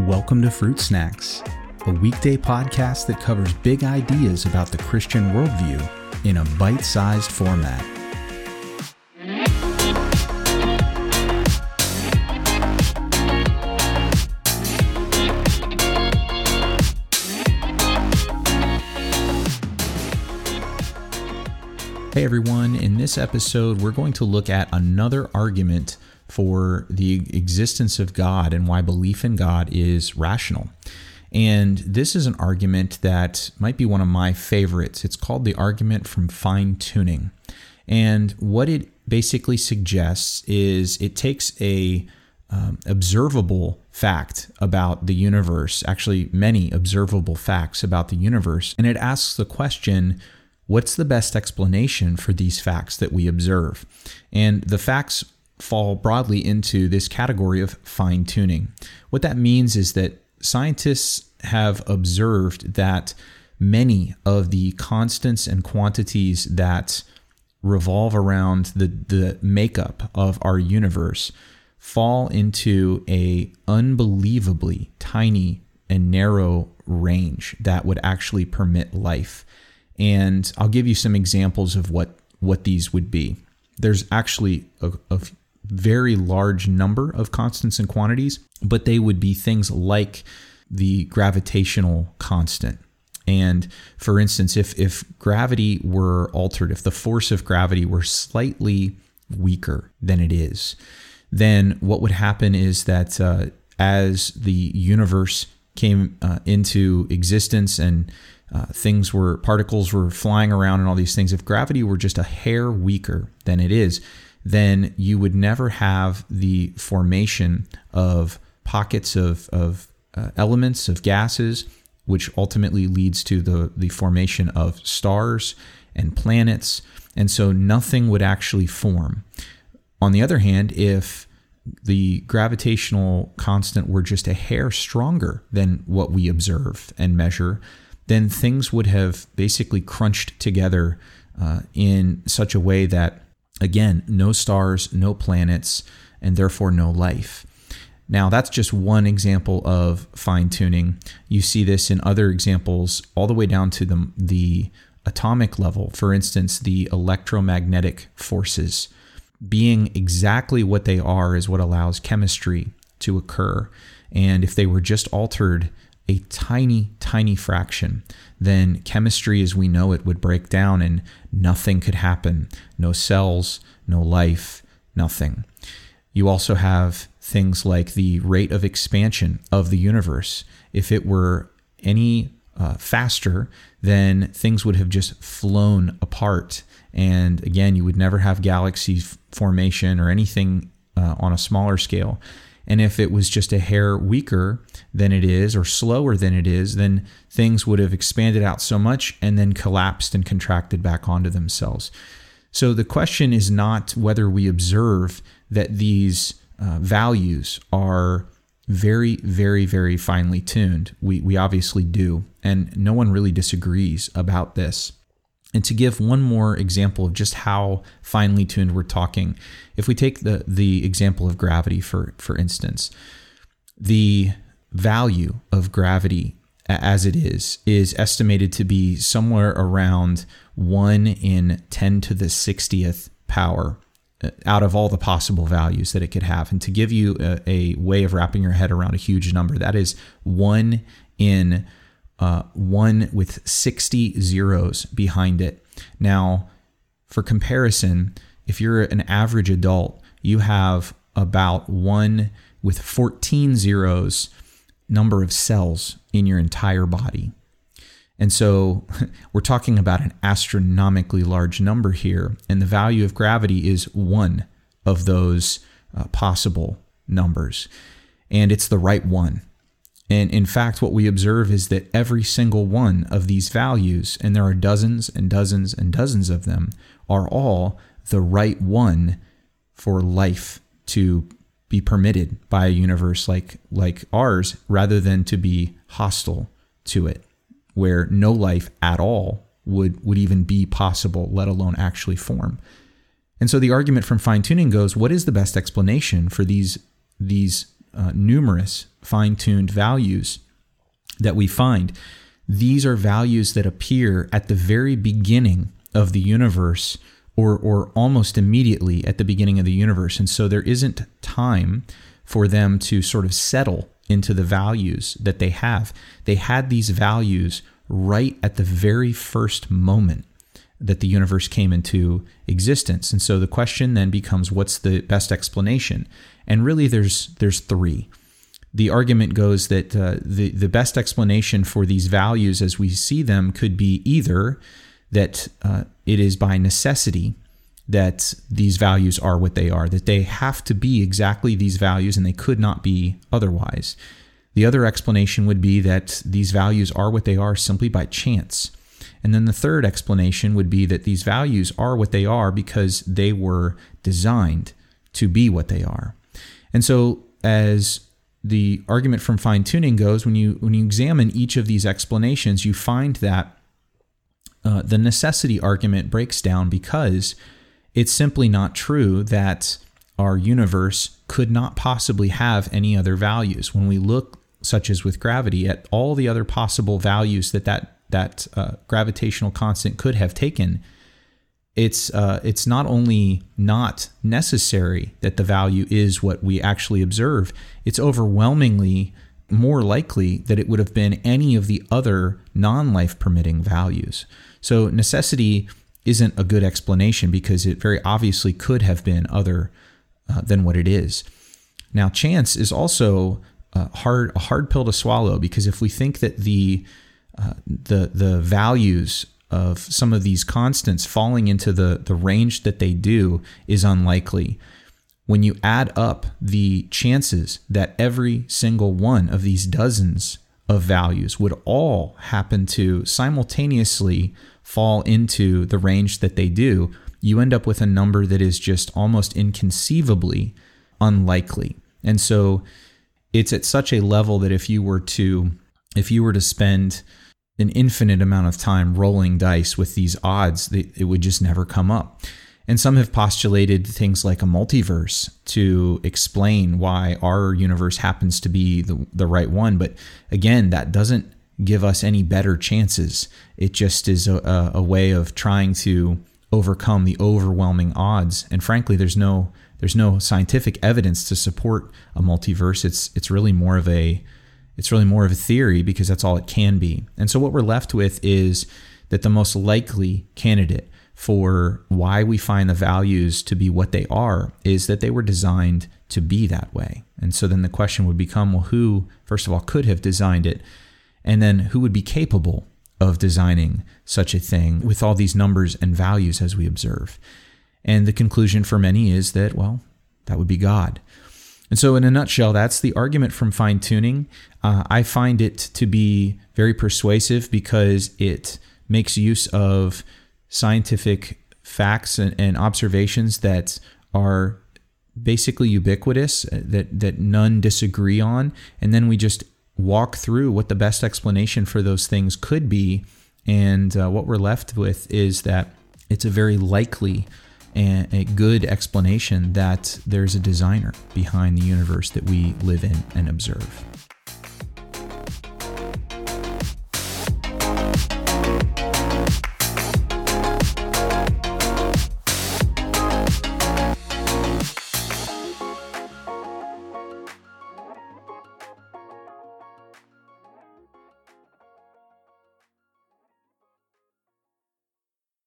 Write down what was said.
Welcome to Fruit Snacks, a weekday podcast that covers big ideas about the Christian worldview in a bite sized format. Hey everyone, in this episode, we're going to look at another argument for the existence of God and why belief in God is rational. And this is an argument that might be one of my favorites. It's called the argument from fine tuning. And what it basically suggests is it takes a um, observable fact about the universe, actually, many observable facts about the universe, and it asks the question what's the best explanation for these facts that we observe? And the facts fall broadly into this category of fine tuning. What that means is that scientists have observed that many of the constants and quantities that revolve around the, the makeup of our universe fall into a unbelievably tiny and narrow range that would actually permit life. And I'll give you some examples of what what these would be. There's actually a, a very large number of constants and quantities, but they would be things like the gravitational constant. And for instance, if, if gravity were altered, if the force of gravity were slightly weaker than it is, then what would happen is that uh, as the universe came uh, into existence and uh, things were particles were flying around and all these things if gravity were just a hair weaker than it is then you would never have the formation of pockets of, of uh, elements, of gases, which ultimately leads to the, the formation of stars and planets. And so nothing would actually form. On the other hand, if the gravitational constant were just a hair stronger than what we observe and measure, then things would have basically crunched together uh, in such a way that Again, no stars, no planets, and therefore no life. Now, that's just one example of fine tuning. You see this in other examples, all the way down to the, the atomic level. For instance, the electromagnetic forces. Being exactly what they are is what allows chemistry to occur. And if they were just altered a tiny, tiny fraction, then chemistry as we know it would break down and nothing could happen. No cells, no life, nothing. You also have things like the rate of expansion of the universe. If it were any uh, faster, then things would have just flown apart. And again, you would never have galaxy formation or anything uh, on a smaller scale. And if it was just a hair weaker than it is or slower than it is, then things would have expanded out so much and then collapsed and contracted back onto themselves. So the question is not whether we observe that these uh, values are very, very, very finely tuned. We, we obviously do. And no one really disagrees about this. And to give one more example of just how finely tuned we're talking, if we take the, the example of gravity, for, for instance, the value of gravity as it is is estimated to be somewhere around 1 in 10 to the 60th power uh, out of all the possible values that it could have. And to give you a, a way of wrapping your head around a huge number, that is 1 in uh, one with 60 zeros behind it. Now, for comparison, if you're an average adult, you have about one with 14 zeros number of cells in your entire body. And so we're talking about an astronomically large number here, and the value of gravity is one of those uh, possible numbers. And it's the right one. And in fact, what we observe is that every single one of these values, and there are dozens and dozens and dozens of them, are all the right one for life to be permitted by a universe like like ours rather than to be hostile to it where no life at all would would even be possible let alone actually form. And so the argument from fine tuning goes what is the best explanation for these these uh, numerous fine tuned values that we find, these are values that appear at the very beginning of the universe or, or almost immediately at the beginning of the universe. And so there isn't time for them to sort of settle into the values that they have. They had these values right at the very first moment that the universe came into existence. And so the question then becomes what's the best explanation? And really there's there's three. The argument goes that uh, the the best explanation for these values as we see them could be either that uh, it is by necessity that these values are what they are, that they have to be exactly these values and they could not be otherwise. The other explanation would be that these values are what they are simply by chance. And then the third explanation would be that these values are what they are because they were designed to be what they are. And so, as the argument from fine tuning goes, when you when you examine each of these explanations, you find that uh, the necessity argument breaks down because it's simply not true that our universe could not possibly have any other values. When we look, such as with gravity, at all the other possible values that that, that uh, gravitational constant could have taken, it's uh, it's not only not necessary that the value is what we actually observe. It's overwhelmingly more likely that it would have been any of the other non-life permitting values. So necessity isn't a good explanation because it very obviously could have been other uh, than what it is. Now, chance is also a hard a hard pill to swallow because if we think that the the the values of some of these constants falling into the the range that they do is unlikely. When you add up the chances that every single one of these dozens of values would all happen to simultaneously fall into the range that they do, you end up with a number that is just almost inconceivably unlikely. And so it's at such a level that if you were to if you were to spend an infinite amount of time rolling dice with these odds, it would just never come up. And some have postulated things like a multiverse to explain why our universe happens to be the, the right one. But again, that doesn't give us any better chances. It just is a, a, way of trying to overcome the overwhelming odds. And frankly, there's no there's no scientific evidence to support a multiverse. It's it's really more of a it's really more of a theory because that's all it can be. And so what we're left with is that the most likely candidate for why we find the values to be what they are is that they were designed to be that way. And so then the question would become well, who, first of all, could have designed it? And then who would be capable of designing such a thing with all these numbers and values as we observe? And the conclusion for many is that, well, that would be God. And so, in a nutshell, that's the argument from fine tuning. Uh, I find it to be very persuasive because it makes use of scientific facts and, and observations that are basically ubiquitous, uh, that, that none disagree on. And then we just walk through what the best explanation for those things could be. And uh, what we're left with is that it's a very likely and a good explanation that there's a designer behind the universe that we live in and observe.